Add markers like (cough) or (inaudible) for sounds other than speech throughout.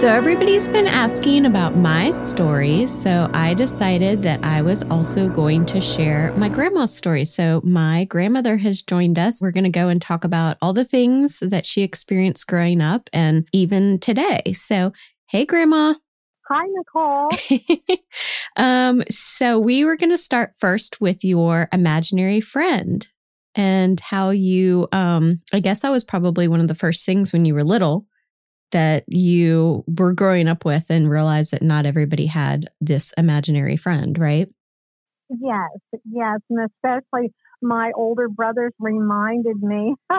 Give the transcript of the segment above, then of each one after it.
So, everybody's been asking about my story. So, I decided that I was also going to share my grandma's story. So, my grandmother has joined us. We're going to go and talk about all the things that she experienced growing up and even today. So, hey, Grandma. Hi, Nichole. (laughs) um, so, we were going to start first with your imaginary friend and how you, um, I guess that was probably one of the first things when you were little that you were growing up with and realized that not everybody had this imaginary friend, right? Yes, yes. And especially my older brothers reminded me. (laughs)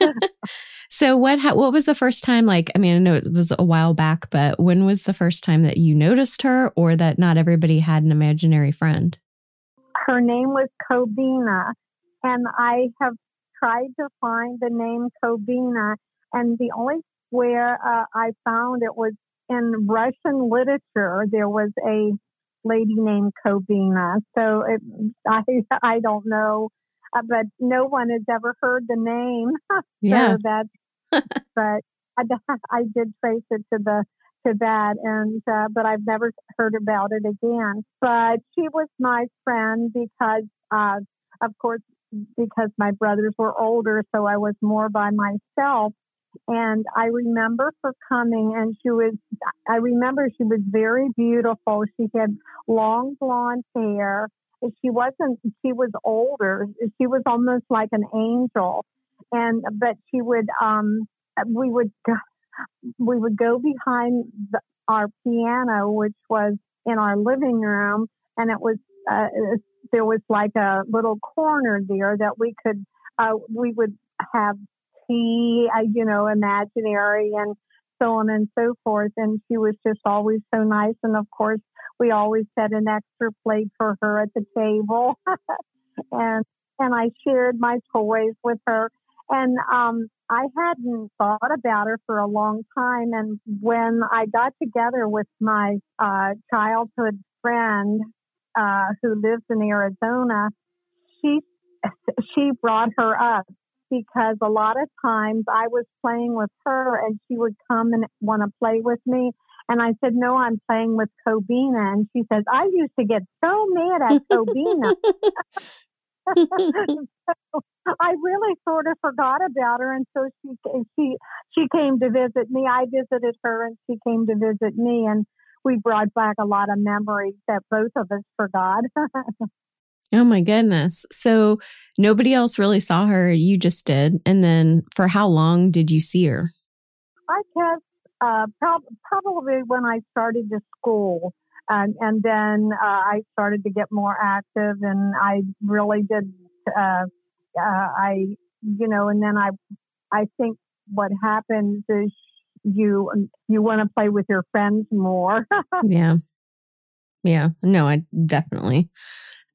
(laughs) so what what was the first time like I mean I know it was a while back but when was the first time that you noticed her or that not everybody had an imaginary friend? Her name was Kobina and I have tried to find the name Kobina and the only where uh, I found it was in Russian literature. There was a lady named Kobina. So it, (laughs) I I don't know, uh, but no one has ever heard the name. (laughs) Yeah. so that, (laughs) but I, I did trace it to the to that, and uh, but I've never heard about it again. But she was my friend because, uh, of course, because my brothers were older, so I was more by myself. And I remember her coming and she was, I remember she was very beautiful. She had long blonde hair. She wasn't, she was older. She was almost like an angel. And, but she would, um, we would, we would go behind the, our piano, which was in our living room. And it was, uh, there was like a little corner there that we could, uh, we would have tea, you know, imaginary and so on and so forth. And she was just always so nice. And of course, we always had an extra plate for her at the table. (laughs) and and I shared my toys with her. And um, I hadn't thought about her for a long time. And when I got together with my uh, childhood friend uh, who lives in Arizona, she (laughs) she brought her up because a lot of times I was playing with her and she would come and want to play with me. And I said, No, I'm playing with Cobina. And she says, I used to get so mad at Cobina. so (laughs) (laughs) I really sort of forgot about her. And so she, she, she came to visit me. I visited her and she came to visit me. And we brought back a lot of memories that both of us forgot. (laughs) Oh my goodness. So nobody else really saw her. You just did. And then for how long did you see her? I guess uh, prob- probably when I started to school. And, and then uh, I started to get more active and I really did, uh, uh I, you know, and then I, I think what happens is you, you want to play with your friends more. (laughs) yeah. Yeah. No, I definitely.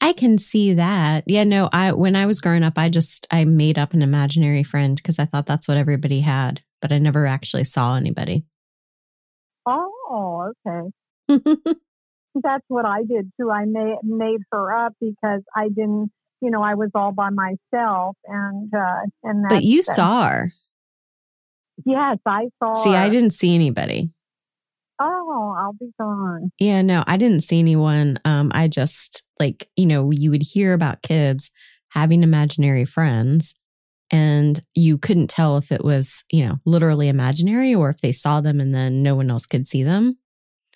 I can see that. Yeah, no, I when I was growing up, I just I made up an imaginary friend because I thought that's what everybody had, but I never actually saw anybody. Oh, okay. (laughs) that's what I did too. I made made her up because I didn't, you know, I was all by myself, and uh and but you saw her. Yes, I saw. See, her. I didn't see anybody. Oh, I'll be gone. Yeah, no, I didn't see anyone. Um, I just like, you know, you would hear about kids having imaginary friends and you couldn't tell if it was, you know, literally imaginary or if they saw them and then no one else could see them.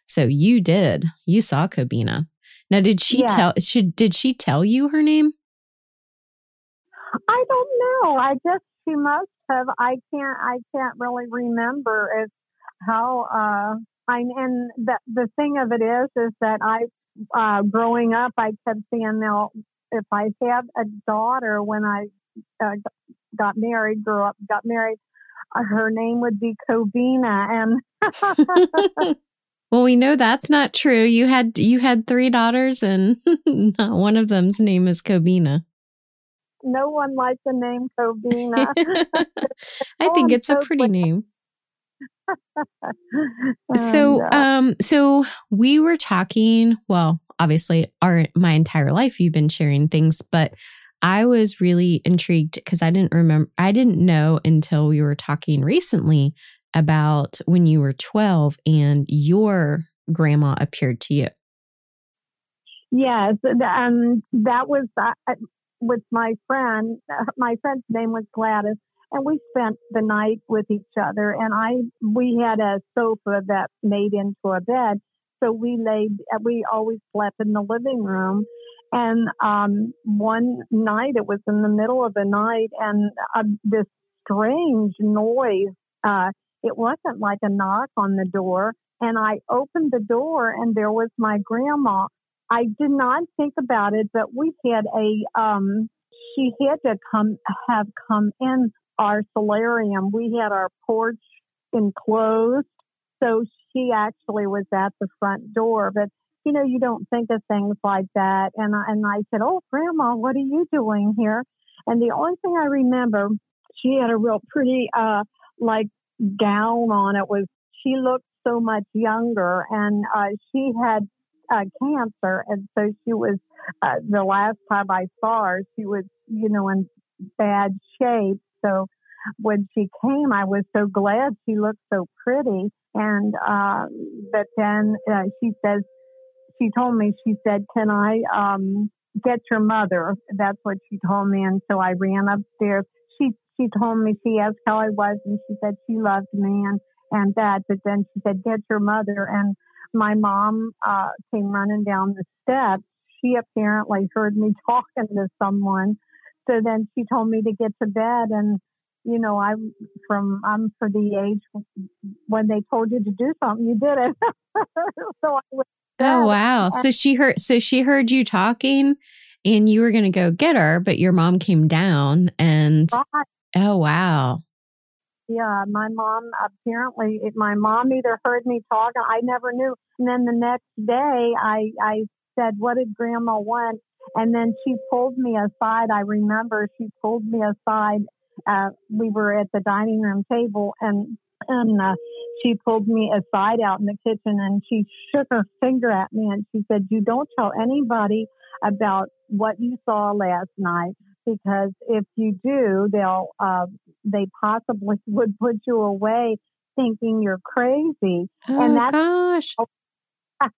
So you did. You saw Kobina. Now, did she Yeah. tell should did she tell you her name? I don't know. I just she must have. I can't. I can't really remember if how. Uh, I and the the thing of it is, is that I, uh, growing up, I kept saying now if I have a daughter when I uh, got married, grew up, got married, uh, her name would be Covina, and (laughs) well, we know that's not true. You had you had three daughters and (laughs) not one of them's name is Kobina. no one likes the name Covina. (laughs) I Oh, think it's a pretty name. (laughs) So, uh, um, so we were talking. Well, obviously, our my entire life you've been sharing things, but I was really intrigued because I didn't remember. I didn't know until we were talking recently about when you were twelve and your grandma appeared to you. Yes, um, that was uh, uh, with my friend. Uh, my friend's name was Gladys, and we spent the night with each other. And I, we had a sofa that made into a bed, so we laid. We always slept in the living room. And um, one night, it was in the middle of the night, and uh, this strange noise. Uh, it wasn't like a knock on the door. And I opened the door, and there was my grandma. I did not think about it, but we had a um she had to come have come in our solarium. We had our porch enclosed. So she actually was at the front door. But you know, you don't think of things like that. And I and I said, Oh grandma, what are you doing here? And the only thing I remember, she had a real pretty uh like gown on. It was she looked so much younger and uh she had uh, cancer, and so she was. Uh, the last time I saw her, she was, you know, in bad shape. So when she came, I was so glad she looked so pretty. And uh, but then uh, she says, she told me, she said, "Can I um, get your mother?" That's what she told me, and so I ran upstairs. She she told me she asked how I was, and she said she loved me and and that. But then she said, "Get your mother." And my mom uh, came running down the steps. She apparently heard me (laughs) talking to someone. So then she told me to get to bed. And, you know, I'm from, I'm for the age when they told you to do something, you did it. (laughs) so I was Oh wow! So she heard. So she heard you talking, and you were going to go get her, but your mom came down, and oh wow! Yeah, my mom apparently, it, my mom either heard me talk, I never knew. And then the next day, I I said, "What did Grandma want?" And then she pulled me aside. I remember she pulled me aside. Uh, we were at the dining room table, and and uh, she pulled me aside out in the kitchen, and she shook her finger at me, and she said, "You don't tell anybody about what you saw last night." Because if you do, they'll uh, they possibly (laughs) would put you away thinking you're crazy. Oh And that's- gosh! (laughs)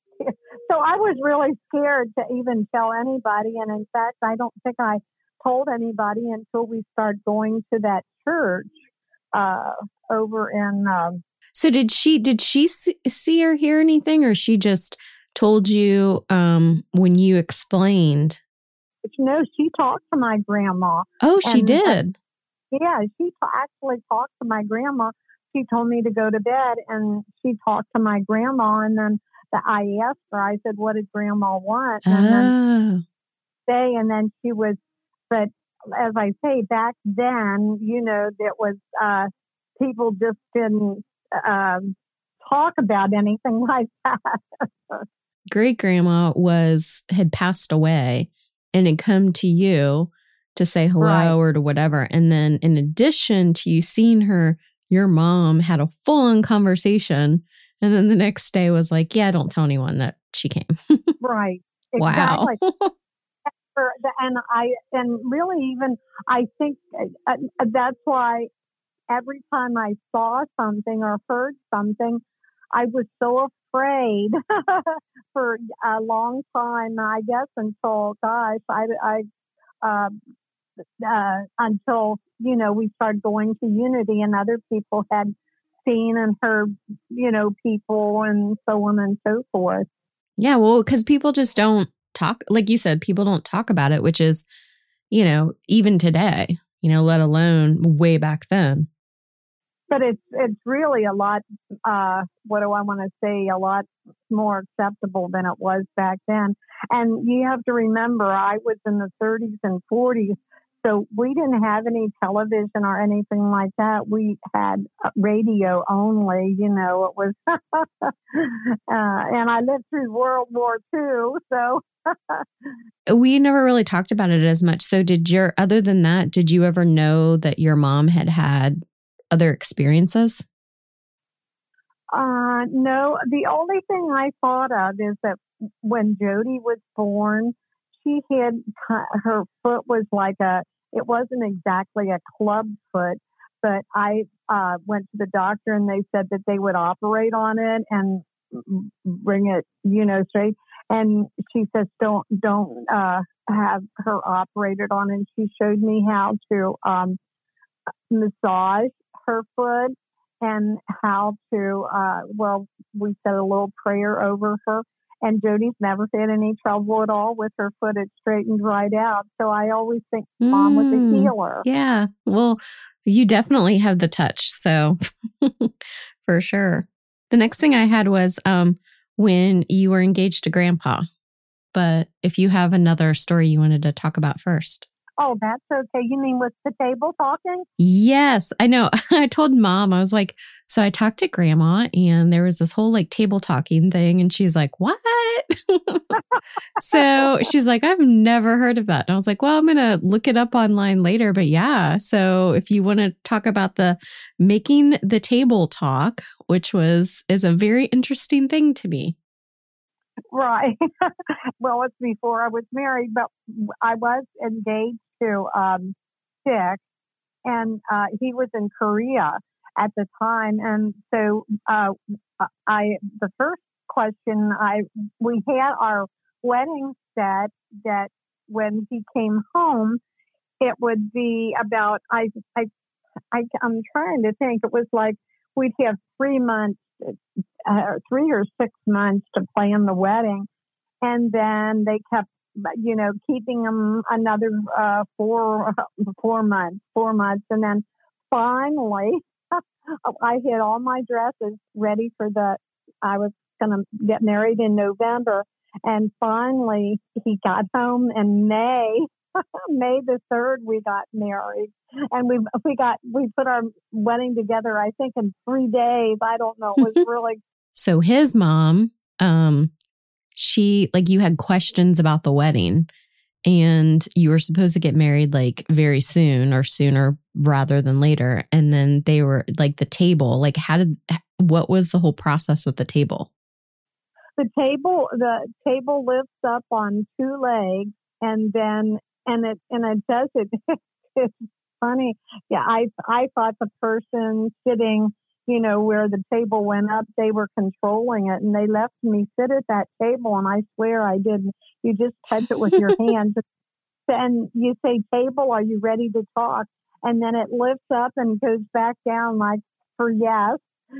So I was really scared to even tell anybody. And in fact, I don't think I told anybody until we started going to that church uh, over in. Um, So did she? Did she see, or hear anything, or she just told you um, when you explained? you know, she talked to my grandma. Oh, she And, uh, did. Yeah, she ta- actually talked to my grandma. She told me to go to bed, and she talked to my grandma. And then the, I asked her, I said, "What did Grandma want?" And then Oh, say, and then she was, but as I say, back then, you know, there was, uh, people just didn't, um, talk about anything (laughs) like that. great grandma was had passed away, and had come to you to say hello Right. or to whatever. And then, in addition to you seeing her, your mom had a full on conversation. And then the next day was like, "Yeah, don't tell anyone that she came." right. (laughs) wow. Exactly. (laughs) For the- and I, and really even, I think uh, uh, that's why every time I saw something or heard something, I was so afraid (laughs) for a long time. I guess until gosh, I, I uh, uh, until you know we started going to Unity and other people had seen and heard you know people and so on and so forth. Yeah, well, because people just don't talk, like you said, people don't talk about it, which is, you know, even today, you know, let alone way back then but it's it's really a lot. Uh, what do I want to say? A lot more acceptable than it was back then. And you have to remember, I was in the 30s and 40s, so we didn't have any television or anything like that. We had radio only. You know, it was. (laughs) uh, and I lived through World War II, so. (laughs) we never really talked about it as much. So, did your, other than that, did you ever know that your mom had had other experiences? Uh, no, the only thing I thought of is that when Jody was born, she had her foot was like a, it wasn't exactly a club foot, but I uh, went to the doctor and they said that they would operate on it and bring it, you know, straight. And she says, don't, don't, uh, have her operated on. And she showed me how to, um, massage her foot and how to, uh, well, we said a little prayer over her. And Jody's never had any trouble at all with her foot. It's straightened right out. So I always think mom was a mm, healer. Yeah. Well, you definitely have the touch. So (laughs) for sure. The next thing I had was um, when you were engaged to grandpa. But if you have another story you wanted to talk about first. Oh, that's okay. You mean with the table talking? Yes, I know. (laughs) I told mom, I was like, so I talked to grandma and there was this whole like table talking thing. And she's like, what? (laughs) so she's like, I've never heard of that. And I was like, well, I'm going to look it up online later. But yeah. So if you want to talk about the making the table talk, which was, is a very interesting thing to me. Right. (laughs) well, it's before I was married, but I was engaged to um, Dick, and uh, he was in Korea at the time. And so, uh, I the first question I we had our wedding set that when he came home, it would be about I I, I I'm trying to think. It was like we'd have three months, uh, three or six months to plan the wedding, and then they kept you know, keeping them another uh, four four months, four months, and then finally, I had all my dresses ready for the. I was going to get married in November, and finally he got home in May. (laughs) May the third, we got married, and we we got we put our wedding together. I think in three days. I don't know. It was (laughs) really. so his mom um she like you had questions about the wedding and you were supposed to get married like very soon or sooner rather than later and then they were like the table like how did what was the whole process with the table? The table the table lifts up on two legs and then and it and it does it. (laughs) It's funny. Yeah i i thought the person sitting you know, where the table went up, they were controlling it and they left me sit at that table. And I swear I didn't. You just touch it with your (laughs) hands. And you say, table, are you ready to talk? And then it lifts up and goes back down like for yes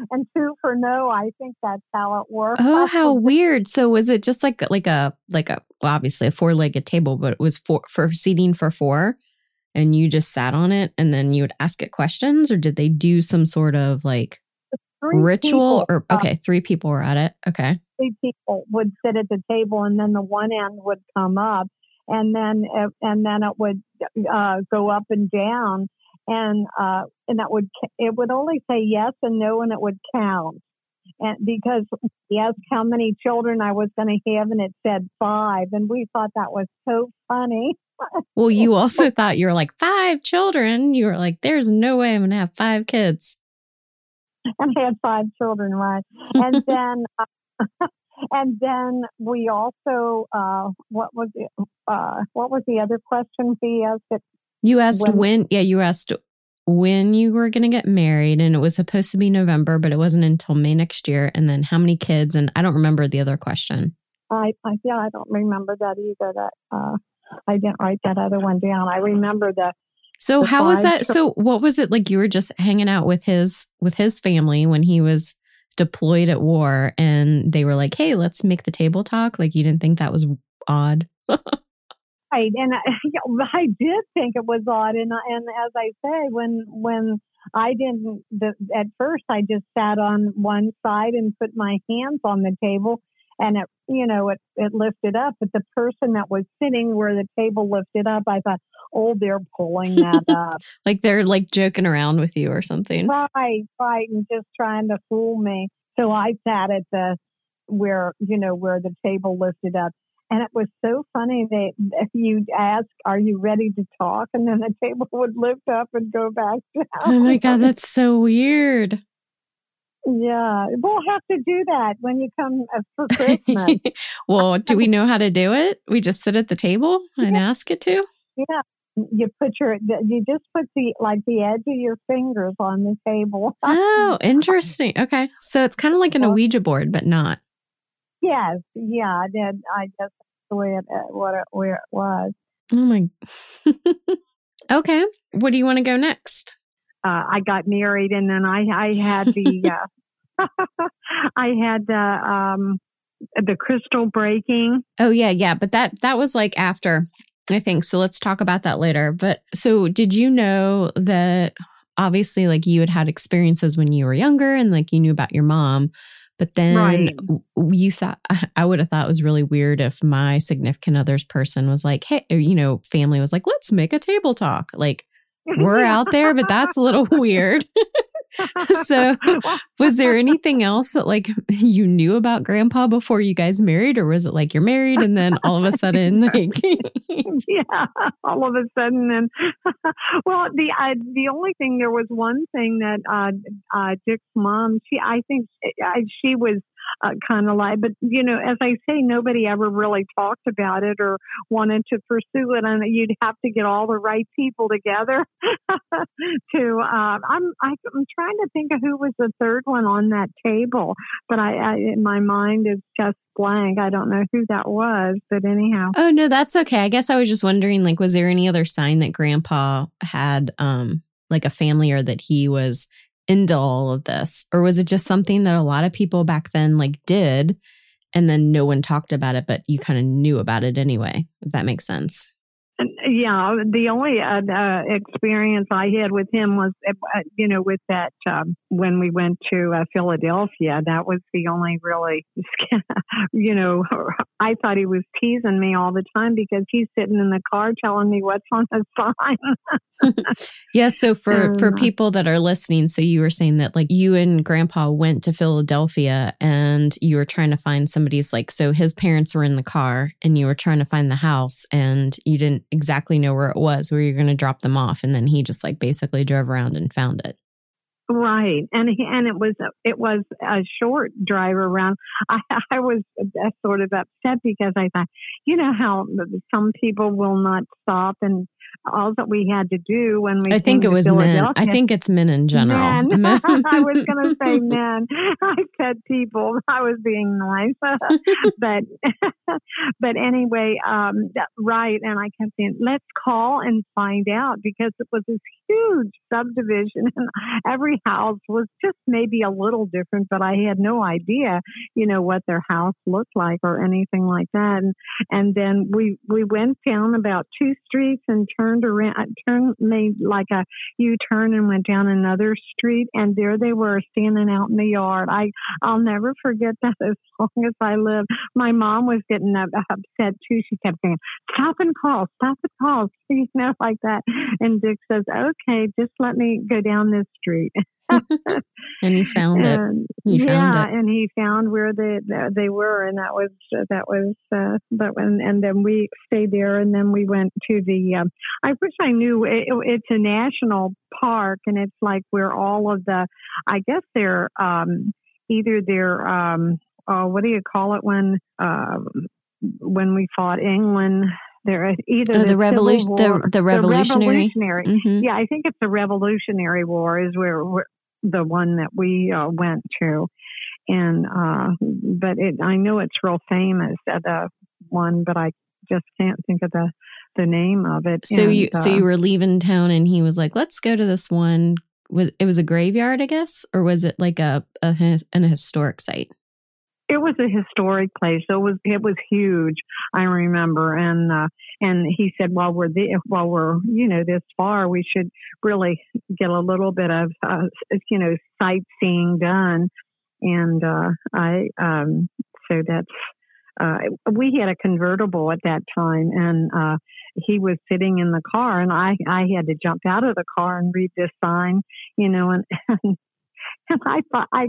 and two for no. I think that's how it works. Oh, (laughs) how weird! So was it just like like a like a well, obviously a four legged table, but it was for for seating for four? And you just sat on it and then you would ask it questions or did they do some sort of like ritual? people, or uh, okay three people were at it okay. three people would sit at the table and then the one end would come up and then it, and then it would uh, go up and down and uh, and that would it would only say yes and no and it would count and because he asked how many children I was going to have and it said five and we thought that was so funny (laughs) well, you also thought you were like five children. You were like, there's no way I'm going to have five kids. And I had five children, right? And (laughs) then, uh, (laughs) and then we also, uh, what was it? Uh, what was the other question we asked? It, you asked when, when, yeah, you asked when you were going to get married and it was supposed to be November, but it wasn't until May next year. And then how many kids? And I don't remember the other question. I, I yeah, I don't remember that either. That uh, I didn't write that other one down. I remember the. So the how was that? So what was it like? You were just hanging out with his with his family when he was deployed at war, and they were like, "Hey, let's make the table talk." Like you didn't think that was odd. (laughs) right, and I, (laughs) I did think it was odd, and and as I say, when when I didn't the, at first, I just sat on one side and put my hands on the table, and it you know it it lifted up. But the person that was sitting where the table lifted up, I thought, oh, they're pulling that (laughs) up, like they're like joking around with you or something, right? Right, and just trying to fool me. So I sat at the where you know where the table lifted up and it was so funny that if you ask, Are you ready to talk? And then the table (laughs) would lift up and go back down. Oh my God, that's so weird. Yeah, we'll have to do that when you come uh, for (laughs) Christmas. well, (laughs) do we know how to do it? We just sit at the table and yeah. ask it to? Yeah. You put your, you just put the, like the edge of your fingers on the table. oh, interesting. Okay. So it's kind of like an Ouija board, but not. Yes, yeah, I did. I just the way it uh, what it where it was. Oh my. (laughs) okay, where do you want to go next? Uh, I got married, and then I I had the (laughs) uh, (laughs) I had the um the crystal breaking. Oh yeah, yeah, but that that was like after I think. So let's talk about that later. But so did you know that obviously like you had had experiences when you were younger and like you knew about your mom but then right. you thought, (laughs) I would have thought it was really weird if my significant other's person was like, hey, you know, family was like, let's make a table talk. Like, we're (laughs) out there, but that's a little (laughs) weird. (laughs) so was there anything else that like you knew about grandpa before you guys married or was it like you're married and then all of a sudden (laughs) like yeah all of a sudden and (laughs) well the uh, the only thing there was one thing that uh uh dick's mom she i think she, she was uh, kind of like. But you know, as I say, nobody ever really talked about it or wanted to pursue it, and you'd have to get all the right people together (laughs) to. Uh, I'm I, am trying to think of who was the third one on that table, but I, I my mind is just blank. I don't know who that was, but anyhow. Oh no, that's okay. I guess I was just wondering, like, was there any other sign that Grandpa had? um like a family or that he was into all of this? Or was it just something that a lot of people back then like did and then no one talked about it, but you kind of knew about it anyway, if that makes sense? Yeah, the only uh, uh, experience I had with him was, uh, you know, with that um, when we went to uh, Philadelphia. That was the only really, (laughs) you know, (laughs) I thought he was teasing me all the time because he's sitting in the car telling me what's on the sign. (laughs) yeah. So for for uh, people that are listening, so you were saying that like you and Grandpa went to Philadelphia and you were trying to find somebody's like so his parents were in the car and you were trying to find the house and you didn't exactly know where it was, where you're going to drop them off. And then he just like basically drove around and found it. Right, and he, and it was it was a short drive around. I I was sort of upset because I thought, you know how some people will not stop and all that we had to do when we. I think it was men. I think it's men in general. Men. (laughs) (laughs) I was going to say men. (laughs) I said people. I was being nice, but but anyway, um, right. And I kept saying, let's call and find out because it was this huge subdivision, and every house was just maybe a little different. But I had no idea, you know, what their house looked like or anything like that. And, and then we we went down about two streets and turned around, uh, turned, made like a U turn and went down another street. And there they were standing out in the yard. I, I'll never forget that (laughs) as long as I live. My mom was getting uh, upset too. She kept saying, stop and call, stop and call, (laughs) you know, like that. And Dick says, okay, just let me go down this street. (laughs) and he found it. He yeah, found it. and he found where they they were, and that was that was. Uh, but when and then we stayed there, and then we went to the. Um, I wish I knew it, it's a national park, and it's like where all of the. I guess they're um, either they're um, oh, what do you call it when um, when we fought England? There, are either oh, the, the revolution, the, the revolutionary. The revolutionary. Mm-hmm. Yeah, I think it's the Revolutionary War is where, where the one that we uh, went to, and uh, but it, I know it's real famous. Uh, the one, but I just can't think of the the name of it. So and, you so you uh, were leaving town, and he was like, "Let's go to this one." Was it was a graveyard, I guess, or was it like a, a an historic site? It was a historic place. So it was it was huge. I remember, and uh, and he said, while we're the, while we're you know this far, we should really get a little bit of uh, you know sightseeing done. And uh, I um, so that's uh, we had a convertible at that time, and uh, he was sitting in the car, and I I had to jump out of the car and read this sign, you know, and. (laughs) and and (laughs) I thought I,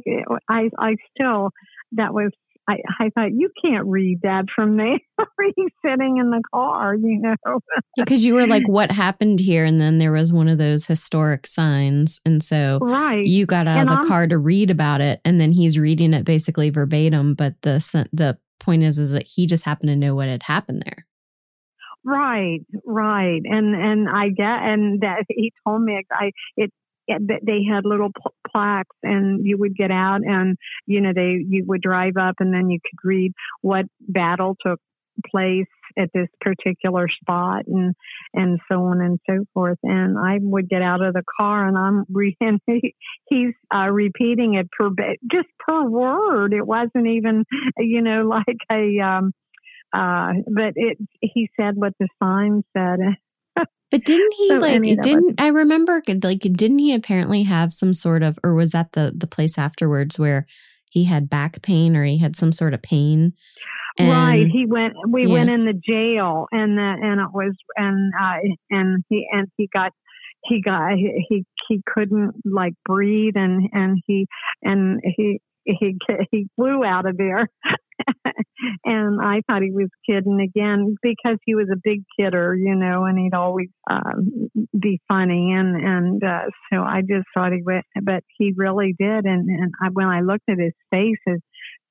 I, I still that was I, I thought you can't read that from me. (laughs) you sitting in the car, you know. (laughs) Because you were like, "What happened here?" And then there was one of those historic signs, and so right. you got out and of the I'm, car to read about it, and then he's reading it basically verbatim. But the the point is, is that he just happened to know what had happened there. Right, right, and and I get and that he told me I it they had little plaques and you would get out and you know they you would drive up and then you could read what battle took place at this particular spot and and so on and so forth. And I would get out of the car and I'm (laughs) re- and he, he's uh, repeating it per just per word. It wasn't even you know (laughs) like a um uh but it he said what the sign said but didn't he so like didn't I remember like didn't he apparently have some sort of or was that the the place afterwards where he had back pain or he had some sort of pain? And, right. He went we yeah. went in the jail and the, and it was and uh and he and he got he got he he couldn't like breathe and and he and he he he flew out of there (laughs) (laughs) and I thought he was kidding again because he was a big kidder, you know, and he'd always um, be funny. And and uh, so I just thought he would, but he really did. And and I, when I looked at his face, his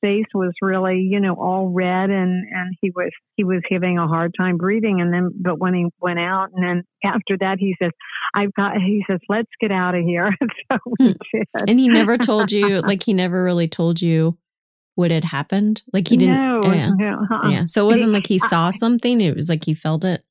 face was really, you know, all red, and and he was he was having a hard time breathing. And then, but when he went out, and then after that, he says, "I've got," he says, "Let's get out of here." (laughs) so we hmm. did. And he never told (laughs) you, like he never really told you what had happened? Like he didn't. No, yeah. No, uh-uh. yeah. So it wasn't like he saw I, something. It was like he felt it.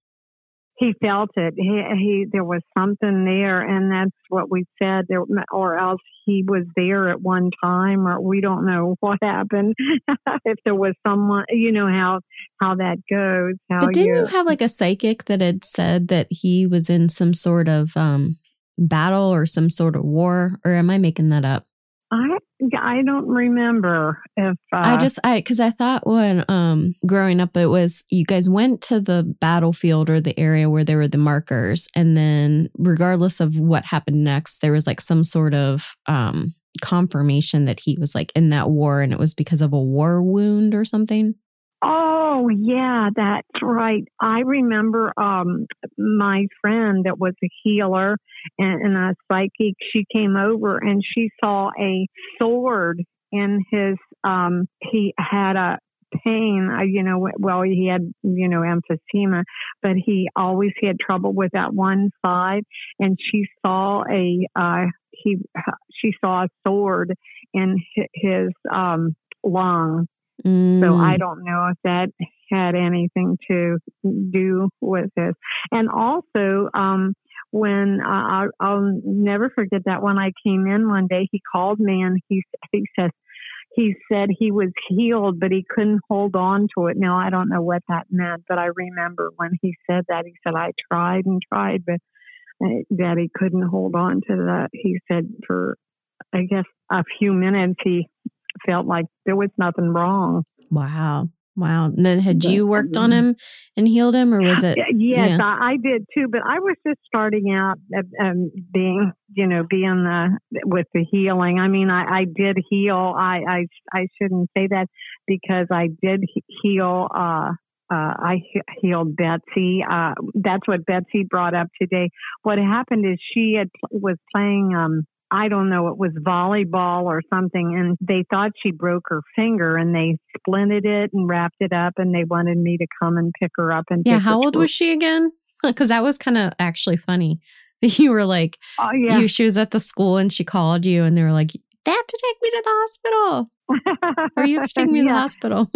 He felt it. He, he there was something there, and that's what we said. There, or else he was there at one time, or we don't know (laughs) what happened. (laughs) if there was someone, you know how how that goes. How but didn't you, you have like a psychic that had said that he was in some sort of um battle or some sort of war? Or am I making that up? I I don't remember if uh, I just I because I thought when um growing up it was you guys went to the battlefield or the area where there were the markers and then regardless of what happened next there was like some sort of um confirmation that he was like in that war and it was because of a war wound or something. Oh yeah, that's right. I remember um my friend that was a healer and, and a psychic. She came over and she saw a sword in his. Um, he had a pain. Uh, you know, well, he had you know emphysema, but he always had trouble with that one side. And she saw a uh, he she saw a sword in his um lung Mm. So I mm. don't know if that had anything to do with this. And also, um, when uh, I'll never forget that when I came in one day, he called me and he he says he said he was healed, but he couldn't hold on to it. Now I don't know what that meant, but I remember when he said that he said I tried and tried, but uh, that he couldn't hold on to that. He said for I guess a few minutes he felt like there was nothing wrong. Wow. Wow. And then had you worked on him and healed him, or was it? Yes, yeah. I, I, did too. But I was just starting out um, being, you know, being the with the healing. I mean, I, I did heal. I, I I shouldn't say that because I did heal. Uh, uh, I healed Betsy. Uh, that's what Betsy brought up today. What happened is she had was playing um, I don't know, it was volleyball or something, and they thought she broke her finger, and they splinted it and wrapped it up, and they wanted me to come and pick her up. And yeah, how old was she again? (laughs) Because that was kind of actually funny. (laughs) You were like, oh, yeah. you, she was at the school and she called you, and they were like, they have to take me to the hospital. or you have to take me yeah. to the (laughs) hospital.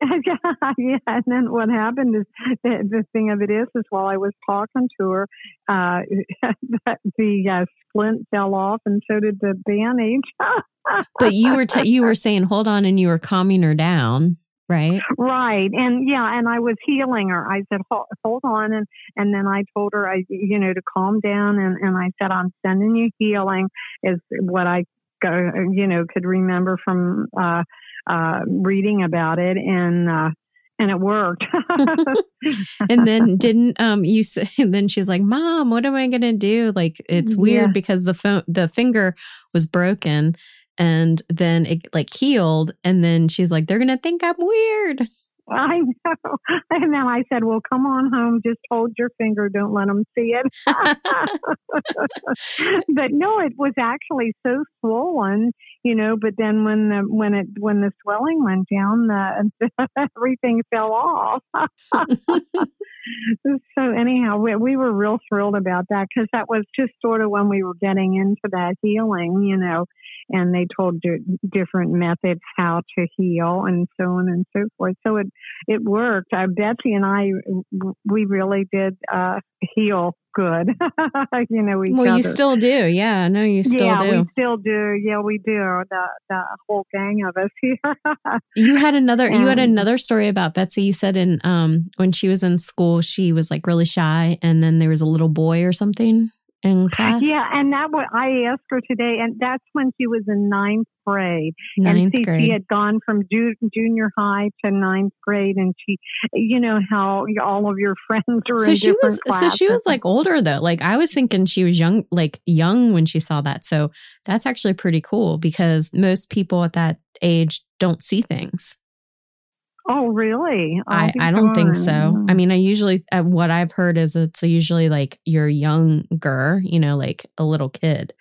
(laughs) yeah, and then what happened is the, the, thing of it is, is while I was talking to her, uh, (laughs) the uh, splint fell off, and so did the bandage. (laughs) but you were t- you were saying, hold on, and you were calming her down, right? Right, and yeah, and I was healing her. I said, hold, hold on, and and then I told her, I you know, to calm down, and and I said, I'm sending you healing is what I go, you know could remember from uh, uh, reading about it, and uh, and it worked. (laughs) and then didn't um you say? (laughs) and Then she's like, "Mom, what am I gonna do?" Like it's weird yeah. because the phone the finger was broken, and then it like healed, and then she's like, "They're gonna think I'm weird." I know. (laughs) And then I said, well, come on home. Just hold your finger. Don't let them see it. but no, it was actually so swollen, you know, but then when the, when it, when the swelling went down, the, (laughs) everything fell off. (laughs) so anyhow, we, we were real thrilled about that because that was just sort of when we were getting into that healing, you know, and they told d- different methods how to heal and so on and so forth. So it it worked. Uh, Betsy and I, we really did uh, heal good. (laughs) you know, we. Well, you still do. Yeah, no, you still yeah, do. Yeah, we still do. Yeah, we do. The the whole gang of us here. you had another. And, you had (laughs) another story about Betsy. You said in um when she was in school, she was like really shy, and then there was a little boy or something in class? Yeah, and that what I asked her today, and that's when she was in ninth grade. Ninth and see, grade. she had gone from ju- junior high to ninth grade, and she, you know how all of your (laughs) friends were. So she was. Classes. So she was like older though. Like I was thinking she was young, like young when she saw that. So that's actually pretty cool because most people at that age don't see things. Oh, really? Oh, I, I don't think so. I mean, I usually, uh, what I've heard is it's usually like you're younger, you know, like a little kid.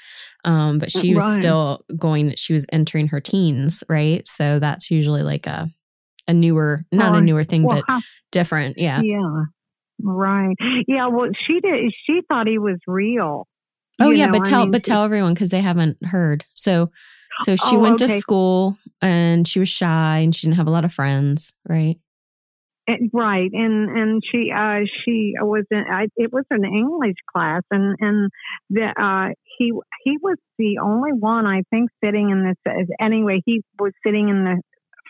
Um, but she was right. still going, she was entering her teens, right? So that's usually like a, a newer, not a newer thing, well, but how, different. Yeah. Yeah. Right. Yeah. Well, she did, she thought he was real. Oh, yeah. Know? But tell, I mean, but tell everyone because they haven't heard. So, so she oh, went okay. to school and she was shy and she didn't have a lot of friends, right? It, right, and and she uh, she was in I, it was an English class, and and the uh, he he was the only one I think sitting in this. Anyway, he was sitting in the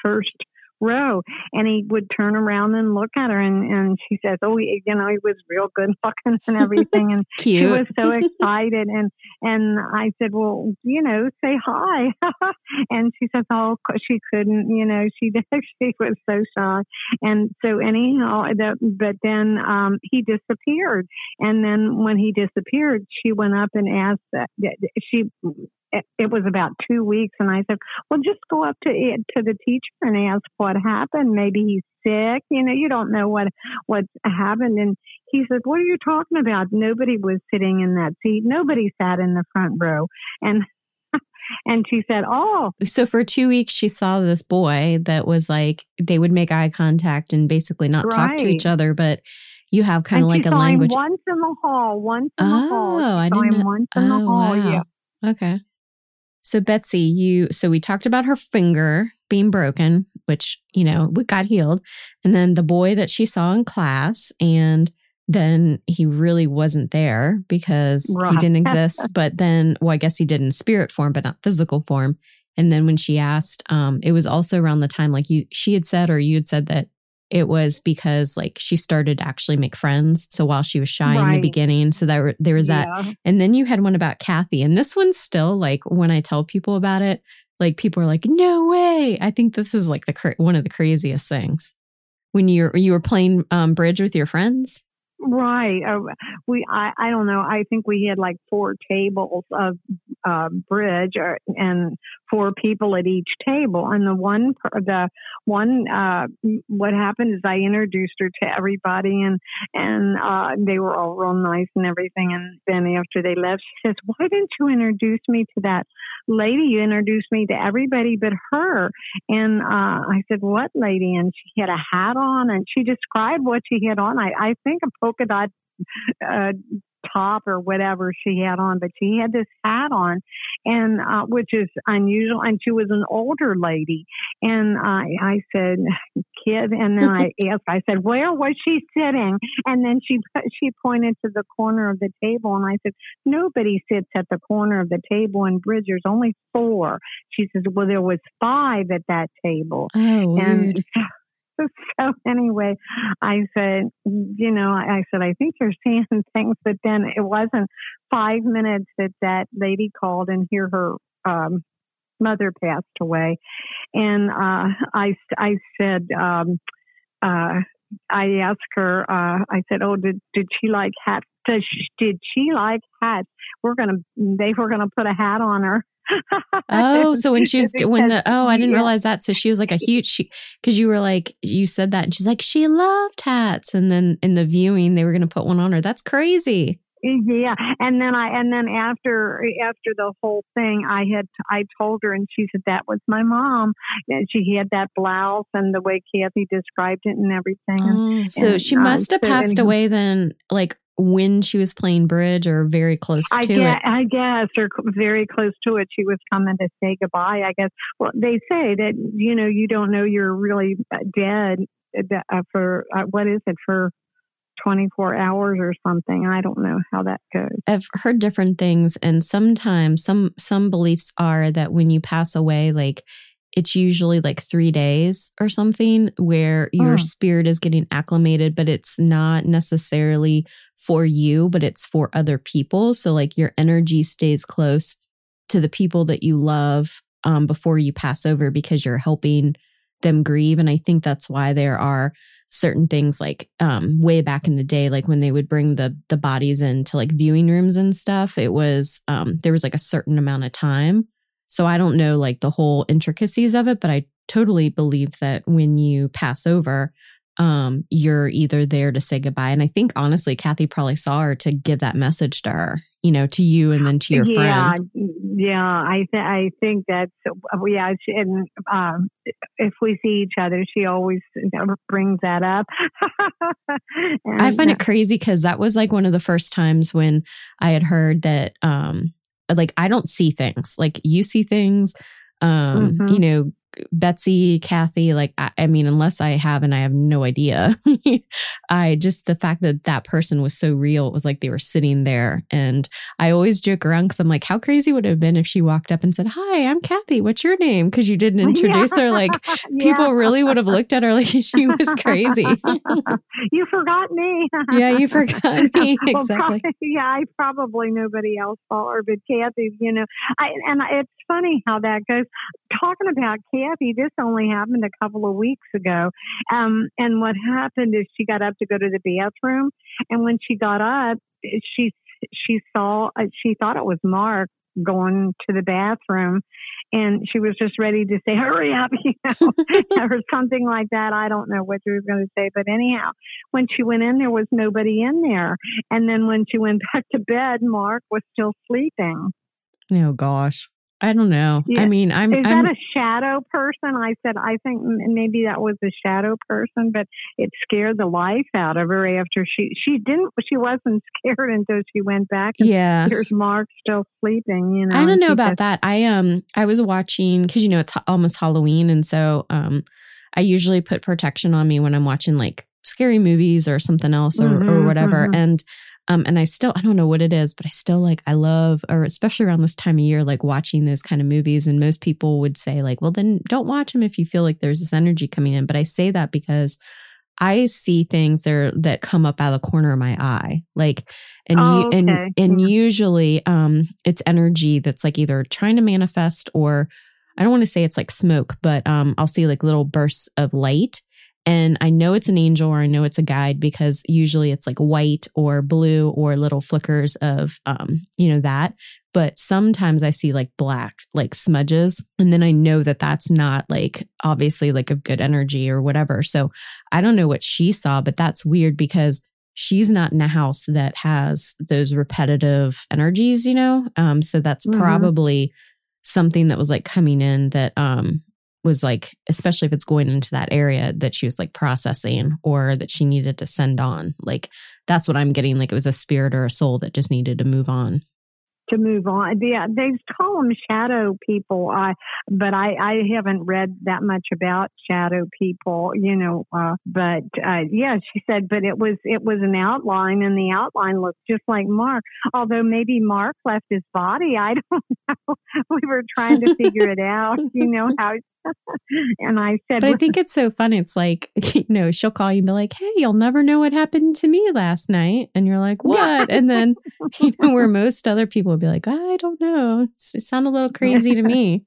first row. And he would turn around and look at her and, and she says oh he, you know he was real good looking and everything. And (laughs) Cute. she was so excited. And and i said well you know say hi. (laughs) And she says oh she couldn't you know she (laughs) she was so shy. And so anyhow the, but then um he disappeared. And then when he disappeared she went up and asked that she it was about two weeks, and I said, "Well, just go up to it, to the teacher and ask what happened. Maybe he's sick. You know, you don't know what what's happened." And he said, "What are you talking about? Nobody was sitting in that seat. Nobody sat in the front row." And (laughs) and she said, "Oh." So for two weeks, she saw this boy that was like they would make eye contact and basically not right. talk to each other, but you have kind of like a language. once in the hall, once in oh, the hall. Oh, she I didn't. Know. Once in oh, the hall. Wow. Yeah. Okay. So Betsy, you so we talked about her finger being broken, which, you know, we got healed. And then the boy that she saw in class and then he really wasn't there because right. he didn't (laughs) exist. but then, well, I guess he did in spirit form, but not physical form. And then when she asked, um, it was also around the time like you she had said or you had said that it was because like she started to actually make friends. So while she was shy right. in the beginning, so there there was that. Yeah. And then you had one about Kathy, and this one's still like when I tell people about it, like people are like, "No way!" I think this is like the one of the craziest things when you're you were playing um, bridge with your friends. Right. Uh, we, I, I don't know. I think we had like four tables of uh, bridge or, and four people at each table. And the one, the one, uh, what happened is I introduced her to everybody and, and, uh, they were all real nice and everything. And then after they left, she says, why didn't you introduce me to that lady? You introduced me to everybody but her. And, uh, I said, what lady? And she had a hat on and she described what she had on. I, I think a polka dot uh, top or whatever she had on, but she had this hat on, and uh, which is unusual. And she was an older lady, and I, I said, "Kid," and then I (laughs) asked, I said, "Where was she sitting?" And then she she pointed to the corner of the table, and I said, "Nobody sits at the corner of the table in Bridge. There's only four. She says, "Well, there was five at that table." Oh, and weird. (laughs) (laughs) so anyway, I said, you know, I said, I think you're seeing (laughs) things, but then it wasn't five minutes that that lady called and here her um, mother passed away, and uh, I I said. Um, uh, I asked her, uh, I said, Oh, did, did she like hats? She, did she like hats? We're to, they were to put a hat on her (laughs) oh, so when (laughs) she was when the oh, I didn't yeah. realize that. So she was like a (laughs) huge she because you were like you said that and she's like she loved hats, and then in the viewing they were going to put one on her. That's crazy. Mm, yeah, and then I and then after eh, after the whole thing, I had I told her, and she said that was my mom. And she had that blouse and the way Kathy described it and everything. And, oh, so and, she must have passed so, away then, like when she was playing bridge or very close I to guess, it? I guess, or very close to it. She was coming to say goodbye, I guess. Well, they say that, you know, you don't know you're really uh, dead uh, for, uh, what is it, for 24 hours or something. I don't know how that goes. I've heard different things and sometimes some some beliefs are that when you pass away like it's usually like three days or something where your oh. spirit is getting acclimated, but it's not necessarily for you, but it's for other people. So, like, your energy stays close to the people that you love um, before you pass over because you're helping them grieve. And I think that's why there are certain things like um way back in the day like when they would bring the the bodies into like viewing rooms and stuff it was um there was like a certain amount of time so I don't know like the whole intricacies of it, but I totally believe that when you pass over, um, you're either there to say goodbye. And I think honestly, Kathy probably saw her to give that message to her, you know, to you and then to your yeah, friend. Yeah, I th- I think that's yeah. And um, if we see each other, she always brings that up. (laughs) and, I find it crazy because that was like one of the first times when I had heard that um, like I don't see things like you see things. Um, mm-hmm. you know, Betsy, Kathy, like, I, I, mean, unless I have and I have no idea, (laughs) I just the fact that that person was so real, it was like they were sitting there. And I always joke around because I'm like, how crazy would it have been if she walked up and said, Hi, I'm Kathy. What's your name? Because you didn't (laughs) introduce yeah. her. Like, (laughs) people yeah. really would have looked at her like she was crazy. you forgot me. yeah, you forgot me. Exactly. Well, probably, yeah, I probably nobody else saw her, but Kathy, you know, I, and it's funny how that goes. Talking about Kathy, this only happened a couple of weeks ago. Um, and what happened is she got up to go to the bathroom, and when she got up, she she saw uh, she thought it was Mark going to the bathroom and she was just ready to say hurry up (laughs) you know (laughs) or something like that. I don't know what she was going to say but anyhow when she went in there was nobody in there. And then when she went (laughs) back to bed mark was still sleeping. Oh gosh I don't know. Yeah. I mean, I'm. Is I'm, that a shadow person? I said, I think maybe that was a shadow person, but it scared the life out of her after she she didn't she wasn't (laughs) scared until she went back. yeah, here's Mark still sleeping. You know, I don't know about that. I um I was watching because you know it's almost Halloween, and so um I usually put protection on me when I'm watching like scary movies or something else or, mm-hmm, or whatever, mm-hmm. and um, and I still, I don't know what it is, but I still like, I love, or especially around this time of year, like watching those kind of movies. And most people would say, like, well, then don't watch them if you feel like there's this energy coming in. But I say that because I see things there that come up out of the corner of my eye, like, and oh, you, okay. and and usually, um, it's energy that's like either trying to manifest or I don't want to say it's like smoke, but um, I'll see like little bursts of light, And I know it's an angel or I know it's a guide because usually it's like white or blue or little flickers of, um, you know, that. But sometimes I see like black, like smudges. And then I know that that's not like obviously like a good energy or whatever. So I don't know what she saw, but that's weird because she's not in a house that has those repetitive energies, you know? Um, so that's mm-hmm. probably something that was like coming in that um was like, especially if it's going into that area that she was like processing or that she needed to send on. Like that's what I'm getting. Like it was a spirit or a soul that just needed to move on to move on. Yeah, they call them shadow people. I, but I, I haven't read that much about shadow people, you know. Uh, but uh, yeah, she said, but it was it was an outline, and the outline looked just like Mark. Although maybe Mark left his body. I (laughs) don't know. we were trying to figure it out. You know (laughs) how (laughs) and I said, But I think it's so fun. It's like, you know, she'll call you and be like, Hey, you'll never know what happened to me last night. And you're like, What? and then, you know, where most other people be like, I don't know. It sounded a little crazy to (laughs) me.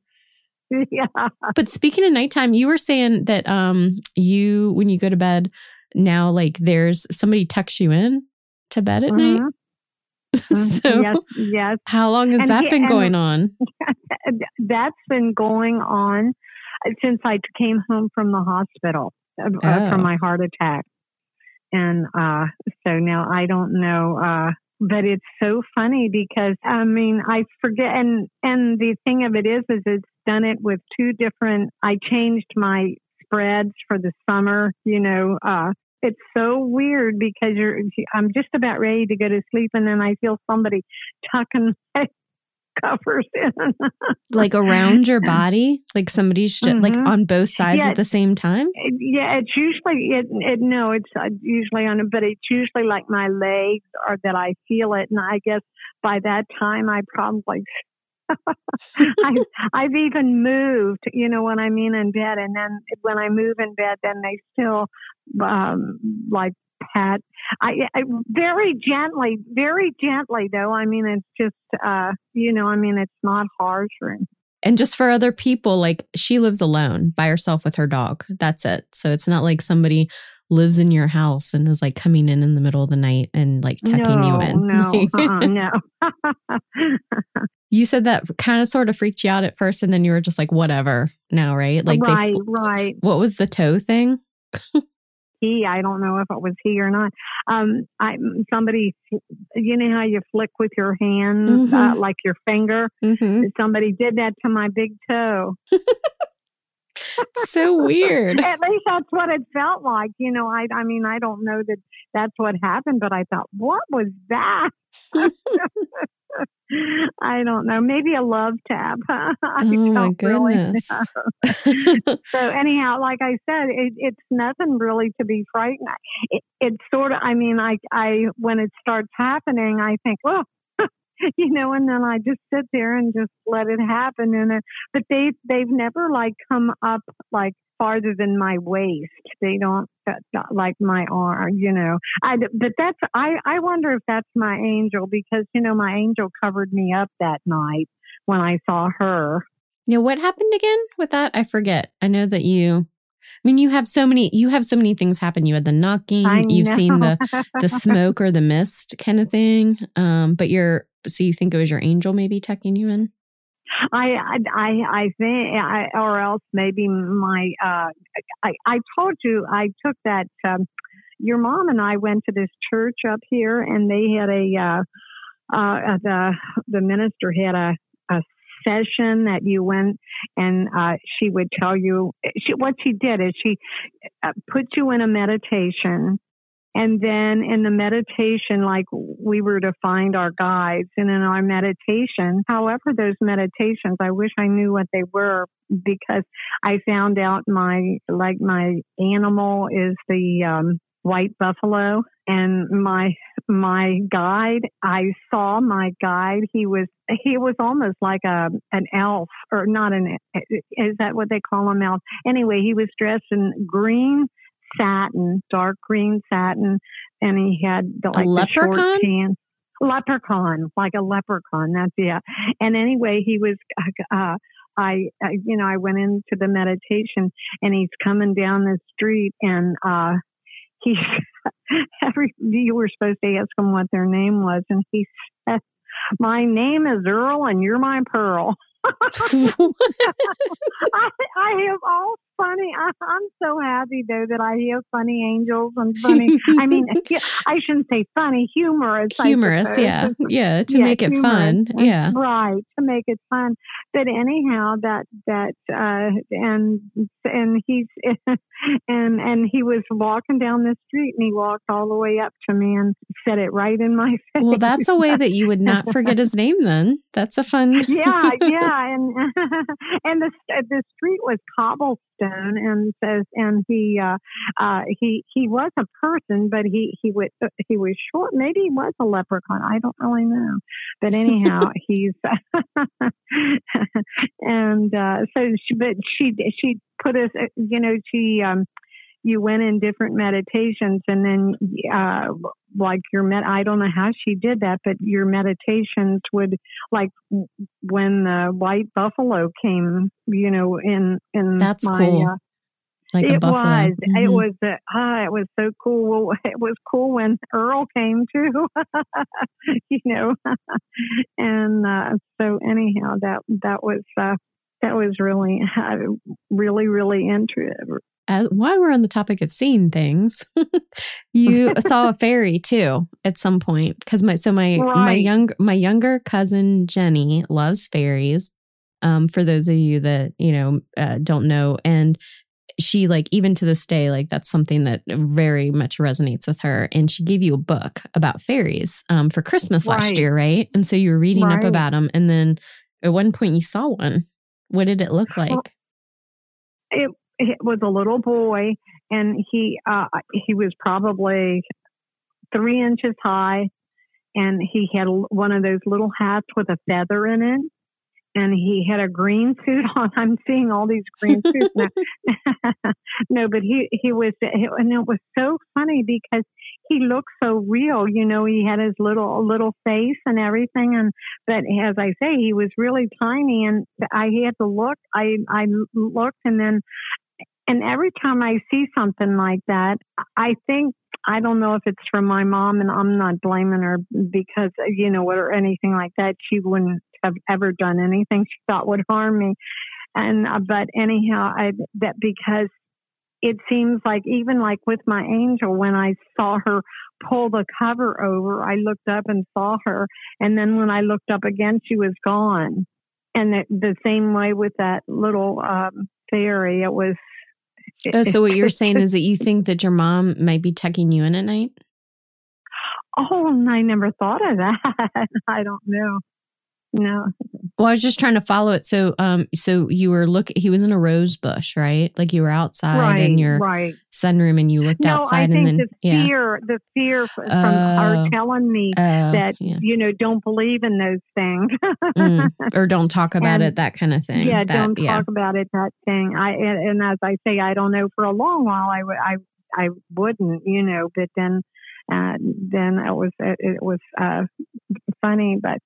yeah. But speaking of nighttime, you were saying that um you when you go to bed now, like there's somebody tucks you in to bed at mm-hmm. night. (laughs) so yes, yes. How long has and that he, been going on? (laughs) That's been going on since I came home from the hospital uh, oh. from my heart attack. And uh, so now I don't know. Uh, but it's so funny because I mean I forget and and the thing of it is is it's done it with two different I changed my spreads for the summer, you know, uh it's so weird because you're I'm just about ready to go to sleep and then I feel somebody tucking (laughs) (laughs) covers in. like around your (laughs) body? Like somebody's just, mm-hmm. like on both sides yeah, at the same time? Yeah, it's usually, it, it no, it's uh, usually on, but it's usually like my legs or that I feel it. And I guess by that time I probably (laughs) I, I've even moved, you know what I mean, in bed. And then when I move in bed, then they still um, like pat. I, I very gently, very gently though. I mean, it's just, uh, you know, I mean, it's not harsh or. And just for other people, like she lives alone by herself with her dog. That's it. So it's not like somebody lives in your house and is like coming in in the middle of the night and like tucking no, you in. (laughs) No, uh-uh, no. (laughs) you said that kind of sort of freaked you out at first, and then you were just like, whatever. Now, right? Like, right, they, right. What was the toe thing? (laughs) he. I don't know if it was he or not. Um, I somebody, you know how you flick with your hand, uh, mm-hmm. uh, like your finger. Mm-hmm. Somebody did that to my big toe. (laughs) so weird. At least that's what it felt like. You know, I I mean, I don't know that that's what happened, but I thought, what was that? (laughs) I don't know. Maybe a love tap. (laughs) I oh my goodness. Really (laughs) so anyhow, like I said, it, it's nothing really to be frightened. It, it's sort of. I mean, I I when it starts happening, I think, well, (laughs) you know, and then I just sit there and just let it happen. And it, but they they've never like come up like farther than my waist. They don't like my arm, you know. I but that's I I wonder if that's my angel because you know my angel covered me up that night when I saw her. Yeah, what happened again with that? I forget. I know that you I mean, you have so many. You have so many things happen. You had the knocking. You've know. seen the the smoke or the mist kind of thing. Um, but you're so you think it was your angel maybe tucking you in? I I I think, I, or else maybe my. Uh, I I told you I took that. Um, your mom and I went to this church up here, and they had a. Uh, uh, the the minister had a a session that you went and uh, she would tell you she, what she did is she uh, put you in a meditation and then in the meditation, like we were to find our guides. And in our meditation, however, those meditations, I wish I knew what they were because I found out my, like my animal is the, um, white buffalo. And my my guide i saw my guide. He was he was almost like a an elf or not an is that what they call him elf? Anyway he was dressed in green satin, dark green satin, and he had the, like a the short pants. Leprechaun, like a leprechaun. That's yeah. And anyway, he was uh, I, I, you know, I went into the meditation and he's coming down the street and, uh, he, (laughs) every, you were supposed to ask him what their name was and he (laughs) said, my name is Earl and you're my pearl. I, I have all funny. I, am so happy though that I have funny angels and funny. I mean, (laughs) I shouldn't say funny, humorous. Humorous, yeah, yeah, to yeah, make it fun, yeah, right, to make it fun. But anyhow, that that uh, and and he's (laughs) and and he was walking down the street and he walked all the way up to me and said it right in my face. (laughs) Well, that's a way that you would not forget his name. Then that's a fun. (laughs) yeah, yeah, (laughs) and and the the street was cobblestone and says and he uh uh he he was a person but he he was he was short maybe he was a leprechaun i don't really know but anyhow he's and uh so she but she she put us you know she um you went in different meditations and then uh like your med I don't know how she did that, but your meditations would like when the white buffalo came, you know, in in That's my cool. Uh, like it was. Mm-hmm. It was. Uh, ah, it was so cool. well, (laughs) It was cool when Earl came too. (laughs) you know, (laughs) and uh, so anyhow, that that was uh, that was really really really interesting as, while we're on the topic of seeing things, (laughs) you (laughs) saw a fairy too at some point because my so my right. my young my younger cousin Jenny loves fairies. Um, for those of you that you know uh, don't know, and she like even to this day like that's something that very much resonates with her and she gave you a book about fairies um, for christmas right. last year right and so you were reading right. up about them and then at one point you saw one what did it look like it was a little boy, and he uh, he was probably three inches high, and he had one of those little hats with a feather in it. And he had a green (laughs) suit on. I'm seeing all these green (laughs) suits now. (laughs) no, but he he was, and it was so funny because he looked so real. You know, he had his little little face and everything, and but as I say, he was really tiny, and I had to look. I I looked, and then and every time I see something like that, I think I don't know if it's from my mom, and I'm not blaming her because you know or anything like that. She wouldn't have ever done anything she thought would harm me. And uh, but anyhow, I that because it seems like even like with my angel, when I saw her pull the cover over, I looked up and saw her, and then when I looked up again, she was gone. And the, the same way with that little um, fairy, it was Oh, so what you're saying is that you (laughs) think that your mom might be tucking you in at night? Oh, I never thought of that. (laughs) I don't know. No. Well, I was just trying to follow it. So, um, so you were look. He was in a rose bush, right? Like you were outside right, in your right. sunroom, and you looked no, outside, I and then the yeah. fear, the fear from uh, are telling me uh, that yeah. you know don't believe in those things, mm, (laughs) or don't talk about and, it, that kind of thing. Yeah, that, don't yeah. talk about it, that thing. I and, and as I say, I don't know. For a long while, I would, I, I wouldn't, you know, but then. Uh, then it was it, it was uh, funny, but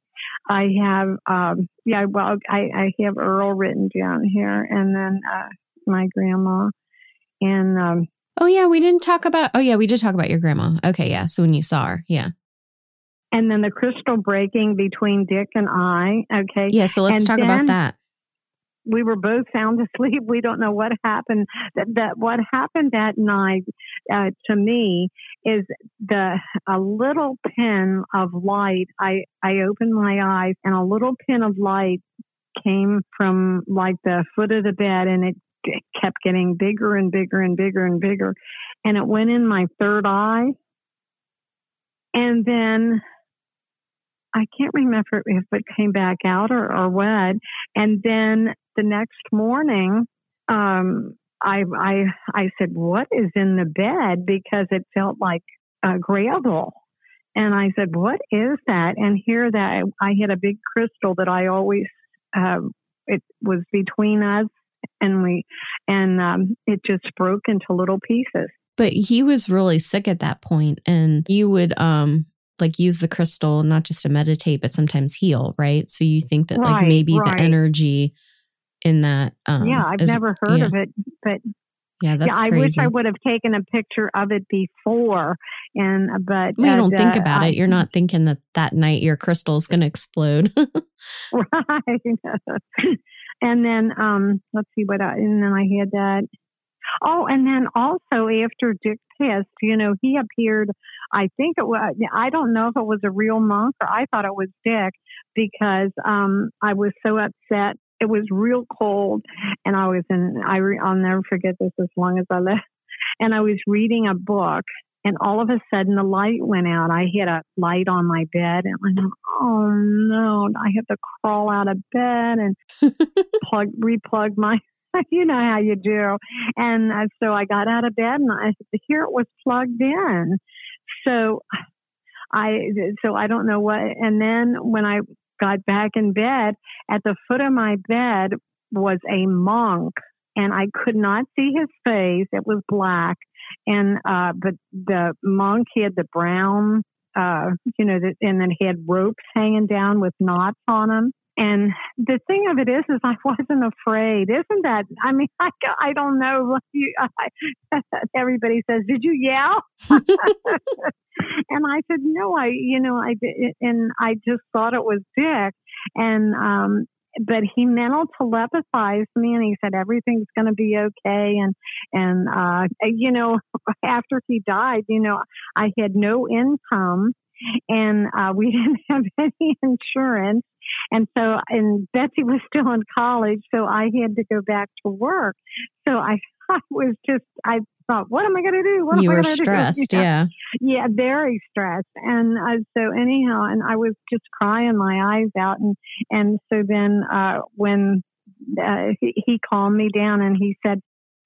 I have, um, yeah, well, I, I have Earl written down here, and then uh, my grandma, and um, oh yeah, we didn't talk about. Oh yeah, we did talk about your grandma. Okay, yeah. So when you saw her, yeah. And then the crystal breaking between Dick and I. Okay. Yeah. So let's and talk about that we were both sound (laughs) asleep. We don't know what happened. That, that what happened that night uh, to me is the a little pin of light. I I opened my eyes and a little pin of light came from like the foot of the bed and it kept getting bigger and bigger and bigger and bigger and it went in my third eye and then I can't remember if it came back out or, or what. And then the next morning, um, I, I, I said, what is in the bed? Because it felt like uh, gravel. And I said, what is that? And here that I had a big crystal that I always, uh, it was between us and we, and um, it just broke into little pieces. But he was really sick at that point, and you would um like use the crystal not just to meditate, but sometimes heal, right? So you think that right, like maybe right. the energy in that. Um, yeah, I've never heard yeah. of it, but yeah, that's yeah. I wish I would have taken a picture of it before, and but we uh, don't think about I, it. You're not thinking that that night your crystal is going to explode, (laughs) right? (laughs) and then um, let's see what, I, and then I had that. Oh, and then also after Dick passed, you know, he appeared. I think it was. I don't know if it was a real monk or I thought it was Dick because um, I was so upset. It was real cold, and I was in. I re, I'll never forget this as long as I live. And I was reading a book, and all of a sudden the light went out. I had a light on my bed, and I thought, oh no, I have to crawl out of bed and (laughs) plug, replug my (laughs) you know how you do. And uh, so I got out of bed and I here it was plugged in. So I so I don't know what. And then when I got back in bed, at the foot of my bed was a monk, and I could not see his face. It was black, and uh, but the monk he had the brown. Uh, you know, and then he had ropes hanging down with knots on them and the thing of it is, is I wasn't afraid. Isn't that? I mean, (laughs) I, I don't know. You, (laughs) I, everybody says, "Did you yell?" (laughs) and I said, "No, I, you know, I did." And I just thought it was Dick. And um, but he mental telepathized me, and he said everything's going to be okay. And and uh, you know, after he died, you know, I had no income and uh, we (laughs) didn't have any insurance. And so, and Betsy was still in college, so I had to go back to work. So I, (laughs) I was just, I thought, what am I going to do? What you were stressed, (laughs) do? yeah. Yeah, very stressed. And uh, so anyhow, and I was just crying my eyes out. And, and so then, uh, when, uh, he, he calmed me down and he said,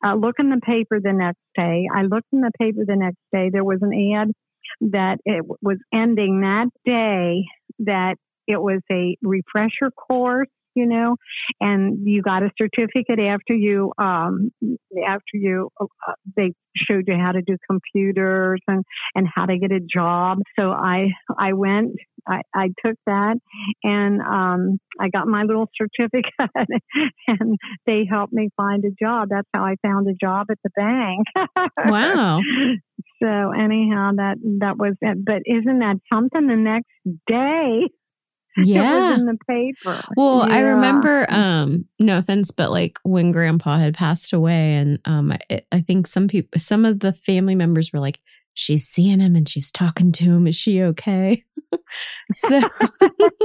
uh, look in the paper the next day. I looked in the paper the next day. There was an ad that it was ending that day that it was a refresher course you know, and you got a certificate after you, um, after you, uh, they showed you how to do computers and, and how to get a job. So I, I went, I, I took that and, um, I got my little certificate (laughs) and they helped me find a job. That's how I found a job at the bank. wow. (laughs) So anyhow, that, that was it. But isn't that something the next day? (laughs) yeah. in the paper. Well yeah. i remember um no offense but like when grandpa had passed away and um I, I think some people some of the family members were like she's seeing him and she's talking to him. Is she okay? (laughs) So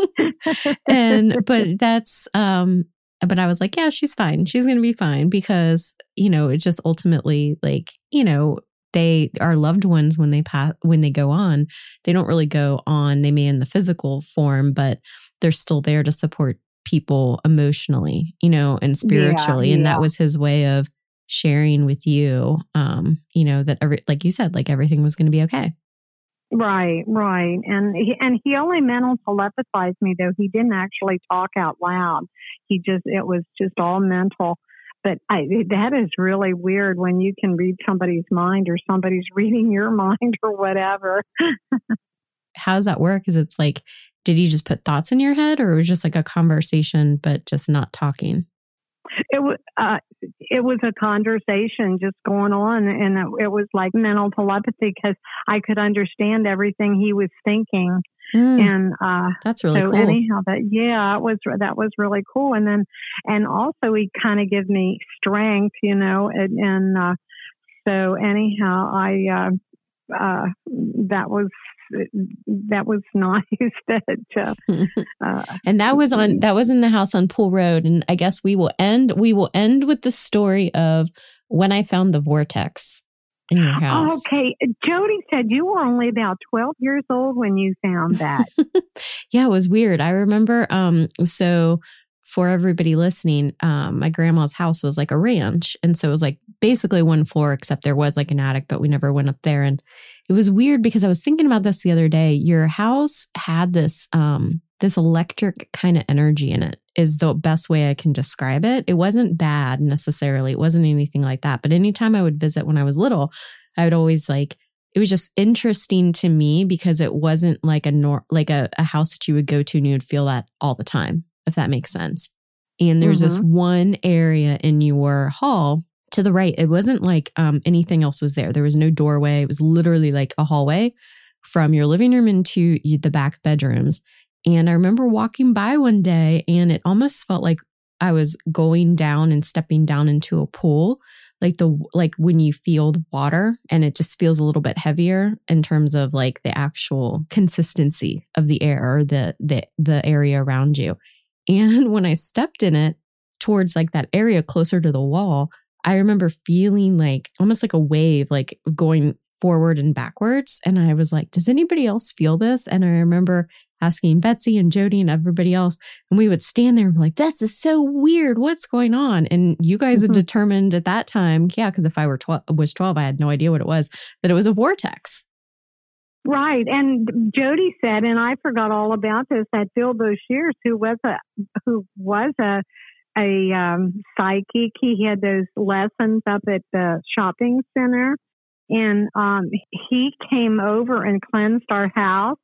(laughs) and but that's um but i was like yeah she's fine. She's gonna be fine because you know it just ultimately like you know they our loved ones when they pass when they go on they don't really go on they may in the physical form but they're still there to support people emotionally you know and spiritually yeah, and that was his way of sharing with you um you know that every like you said like everything was going to be okay Right, right, and he, and he only mental telepathized me though. He didn't actually talk out loud. He just it was just all mental but I, that is really weird when you can read somebody's mind or somebody's (laughs) reading your mind or whatever. How does that work? Is it's like, did you just put thoughts in your head or it was just like a conversation, but just not talking? It was, uh, it was a conversation just going on and it, it was like mental telepathy because I could understand everything he was thinking Mm, and uh, that's really cool. so cool. Anyhow, that yeah, it was that was really cool. And then and also he kind of gave me strength, you know, and, and uh, so anyhow, I uh, uh, that was that was (laughs) nice that uh, (laughs) uh, and that was on that was in the house on pool road and i guess we will end we will end with the story of when i found the vortex in your house. Okay. Jody said you were only about 12 years old when you found that. (laughs) yeah, it was weird. I remember, um, so for everybody listening, um, my grandma's house was like a ranch. And so it was like basically one floor, except there was like an attic, but we never went up there. And it was weird because I was thinking about this the other day. Your house had this, um, this electric kind of energy in it is the best way I can describe it. It wasn't bad necessarily. It wasn't anything like that. But anytime I would visit when I was little, I would always like it was just interesting to me because it wasn't like a nor like a, a house that you would go to and you would feel that all the time, if that makes sense. And there's mm-hmm. this one area in your hall to the right. It wasn't like um, anything else was there. There was no doorway. It was literally like a hallway from your living room into the back bedrooms. And I remember walking by one day and it almost felt like I was going down and stepping down into a pool like the like when you feel the water and it just feels a little bit heavier in terms of like the actual consistency of the air or the the the area around you. (laughs) And when I stepped in it towards like that area closer to the wall, I remember feeling like almost like a wave like going forward and backwards and I was like, does anybody else feel this? And I remember asking Betsy and Jody and everybody else. And we would stand there and be like, this is so weird. What's going on? And you guys mm-hmm. had determined at that time, yeah, because if I were 12, was 12, I had no idea what it was, that it was a vortex. Right. And Jody said, and I forgot all about this, that Bill Boshiers, who was a, who was a, a um, psychic, he had those lessons up at the shopping center. And um, he came over and cleansed our house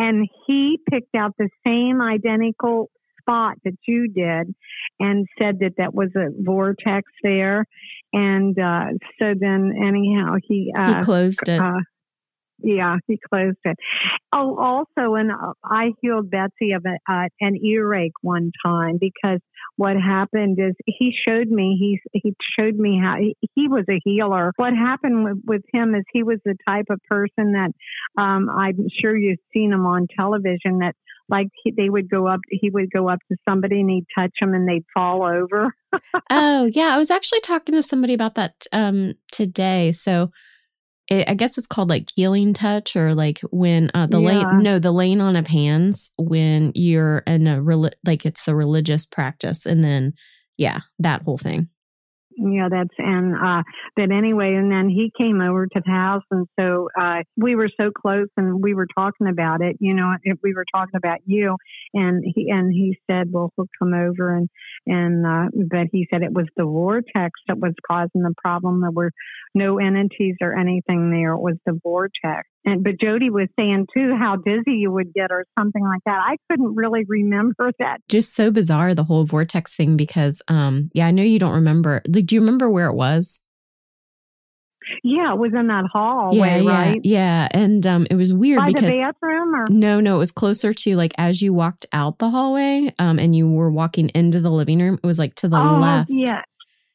and he picked out the same identical spot that you did and said that that was a vortex there. And uh, so then, anyhow, he uh, he closed it. Uh, yeah, he closed it. Oh, also, and uh, I healed Betsy of a, uh, an earache one time because what happened is he showed me he he showed me how he, he was a healer. What happened with, with him is he was the type of person that um, I'm sure you've seen him on television that like he, they would go up he would go up to somebody and he'd touch them and they'd fall over. (laughs) oh yeah, I was actually talking to somebody about that um, today. So it, I guess it's called like healing touch or like when uh, the yeah. lay no the laying on of hands when you're in a like it's a religious practice and then yeah that whole thing yeah, that's and uh but anyway, and then he came over to the house and so uh we were so close and we were talking about it, you know, if we were talking about you and he and he said, Well he'll come over and and uh but he said it was the vortex that was causing the problem. There were no entities or anything there. It was the vortex. And but Jody was saying too how dizzy you would get or something like that. I couldn't really remember (laughs) that. Just so bizarre the whole vortex thing because um yeah, I know you don't remember. Like do you remember where it was? Yeah, it was in that hallway, yeah, yeah, right? Yeah, and um, it was weird By because the bathroom, or no, no, it was closer to like as you walked out the hallway, um, and you were walking into the living room. It was like to the oh, left. Yeah,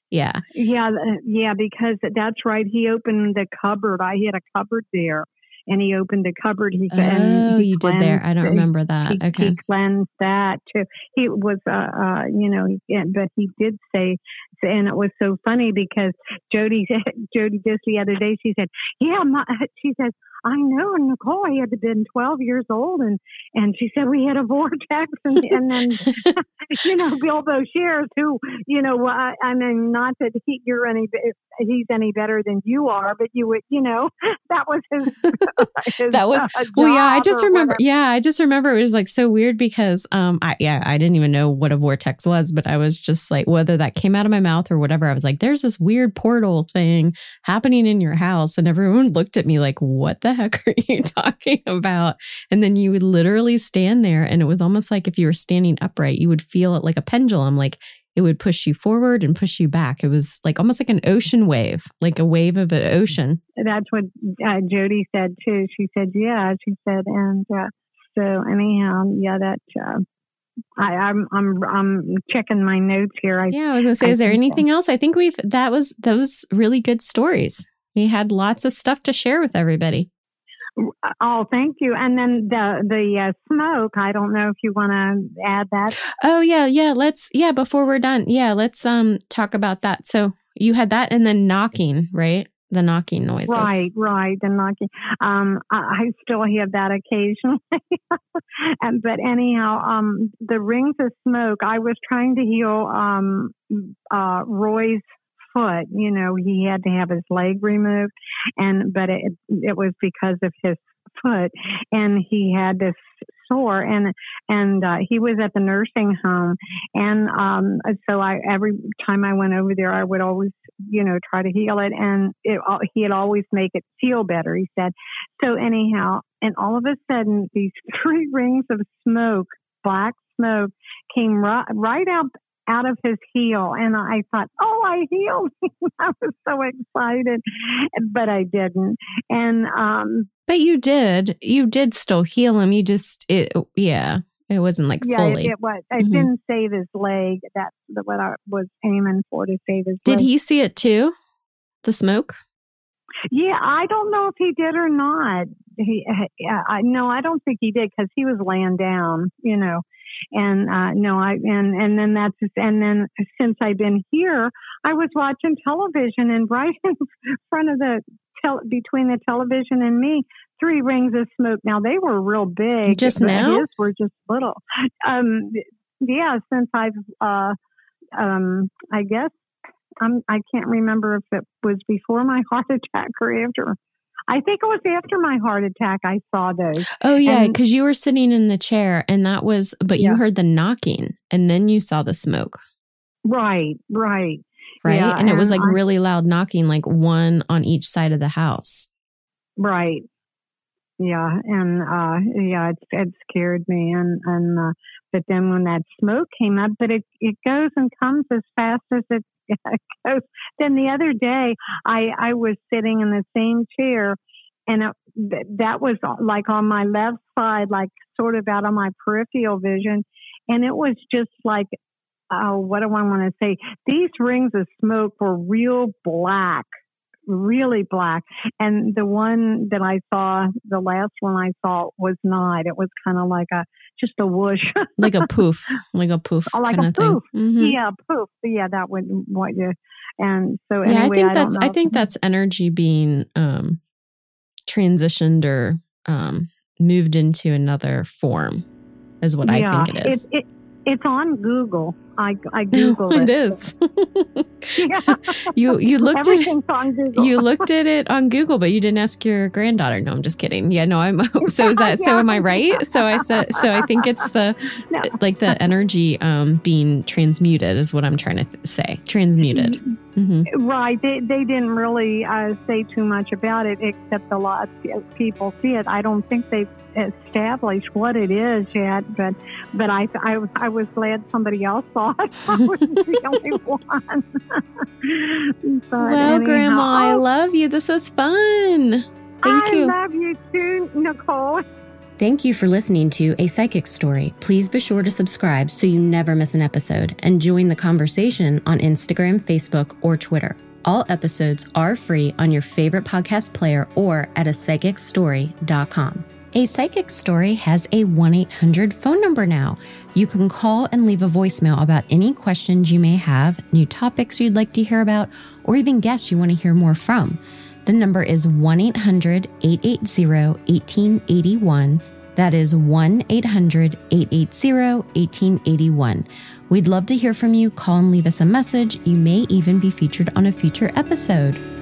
yeah, yeah, yeah. Because that's right. He opened the cupboard. I had a cupboard there, and he opened a cupboard. He oh, he you did there. I don't remember that. He, okay, he cleansed that too. He was, uh, uh, you know, but he did say, and it was so funny because Jody said, (laughs) Jody just the other day, she said, "Yeah, my, (laughs) she says." I know, Nichole, I had been 12 years old, and and she said we had a (laughs) vortex, and, and then you know Bill Boshiers, who you know, I, I mean, not that he, you're any he's any better than you are, but you would, you know, that was his. (laughs) that was well, yeah. I just remember, whatever. yeah, I just remember it was like so weird because, um, I yeah, I didn't even know what a vortex was, but I was just like, whether that came out of my mouth or whatever, I was like, there's this weird portal thing happening in your house, and everyone looked at me like, what the heck (laughs) are you talking about? And then you would literally stand there, and it was almost like if you were standing upright, you would feel it like a pendulum. Like it would push you forward and push you back. It was like almost like an ocean wave, like a wave of an ocean. That's what uh, Jody said too. She said, "Yeah," she said, and uh, so anyhow, yeah, that. Uh, I, I'm I'm I'm checking my notes here. I, yeah, I was gonna say, I is there anything so. else? I think we've that was those really good stories. We had lots of stuff to share with everybody. Oh, thank you. And then the the uh, smoke. I don't know if you want to add that. Oh yeah, yeah. Let's yeah. Before we're done, yeah. Let's um talk about that. So you had that, and then knocking, right? The knocking noises. Right, right. The knocking. Um, I, I still hear that occasionally. (laughs) and, but anyhow, um, the rings of smoke. I was trying to heal um, uh, Roy's foot. You know, he had to have his leg removed, and but it it was because of his foot, and he had this sore, and and uh, he was at the nursing home, and um, so I every time I went over there, I would always you know try to heal it, and it he'd always make it feel better. He said. So anyhow, and all of a sudden, these (laughs) three rings of smoke, black smoke, came right right out out of his heel. And I thought, oh, I healed him. (laughs) I was so excited, but I didn't. And, um, but you did, you did still heal him. You just, it, yeah. It wasn't like yeah, fully. It, it was. I mm-hmm. didn't save his leg. That's what I was aiming for to save his. Did leg. he see it too? The smoke. Yeah, I don't know if he did or not. He, uh, I no, I don't think he did because he was laying down, you know. And uh, no, I and and then that's and then since I've been here, I was watching television and (laughs) right in front of the tel- between the television and me, three rings of smoke. Now they were real big. Just now, his were just little. Um, yeah, since I've uh, um, I guess I'm, I can't remember if it was before my (laughs) heart attack or after. I think it was after my heart attack I saw those. Oh yeah, because you were sitting in the chair and that was, but yeah. you heard the knocking and then you saw the smoke. Right, right, right, yeah, and, and, it was like I, really loud knocking, like one on each side of the house. Right. Yeah, and uh yeah, it it scared me, and and uh, but then when that smoke came up, but it it goes and comes as fast as it (laughs) then the other day, I, I was sitting in the same chair and it, that was uh, like on my left side, like sort of out of my peripheral vision. And it was just like, oh, what do I want to say? These rings of smoke were real black, really black. And the one that I saw, the last one I saw was not. It was kind of like a, just a whoosh, (laughs) like a poof, like a poof, oh, like a poof. Mm-hmm. Yeah, poof. Yeah, that would what you. And so anyway, yeah, I think I that's I think that's energy being um, transitioned or um, moved into another form, is what yeah, I think it is. It, it, it's on Google. I I (laughs) googled it. it is. (laughs) yeah. You you looked Everything's at Google. you (laughs) looked at it on Google, but you didn't ask your granddaughter. No, I'm just kidding. Yeah, no, I'm. So is that yeah. so? Am I right? So I said. So I think it's the no. like the energy um being transmuted is what I'm trying to th- say. Transmuted. Mm-hmm. Mm-hmm. Right. They, they didn't really uh, say too much about it, except a lot of people see it. I don't think they've established what it is yet, but but I I, I was glad somebody else saw it. (laughs) I was the only one. (laughs) well, anyhow, Grandma, I oh. love you. This was fun. Thank I you. I love you too, Nichole. Thank you for listening to A Psychic Story. Please be sure to subscribe so you never miss an episode and join the conversation on Instagram, Facebook, or Twitter. All episodes are free on your favorite podcast player or at a psychicstory.com. A Psychic Story has a 1 800 phone number now. You can call and leave a voicemail about any questions you may have, new topics you'd like to hear about, or even guests you want to hear more from. The number is 1 800 880 1881. That is 1 800 880 1881. We'd love to hear from you. Call and leave us a message. You may even be featured on a future episode.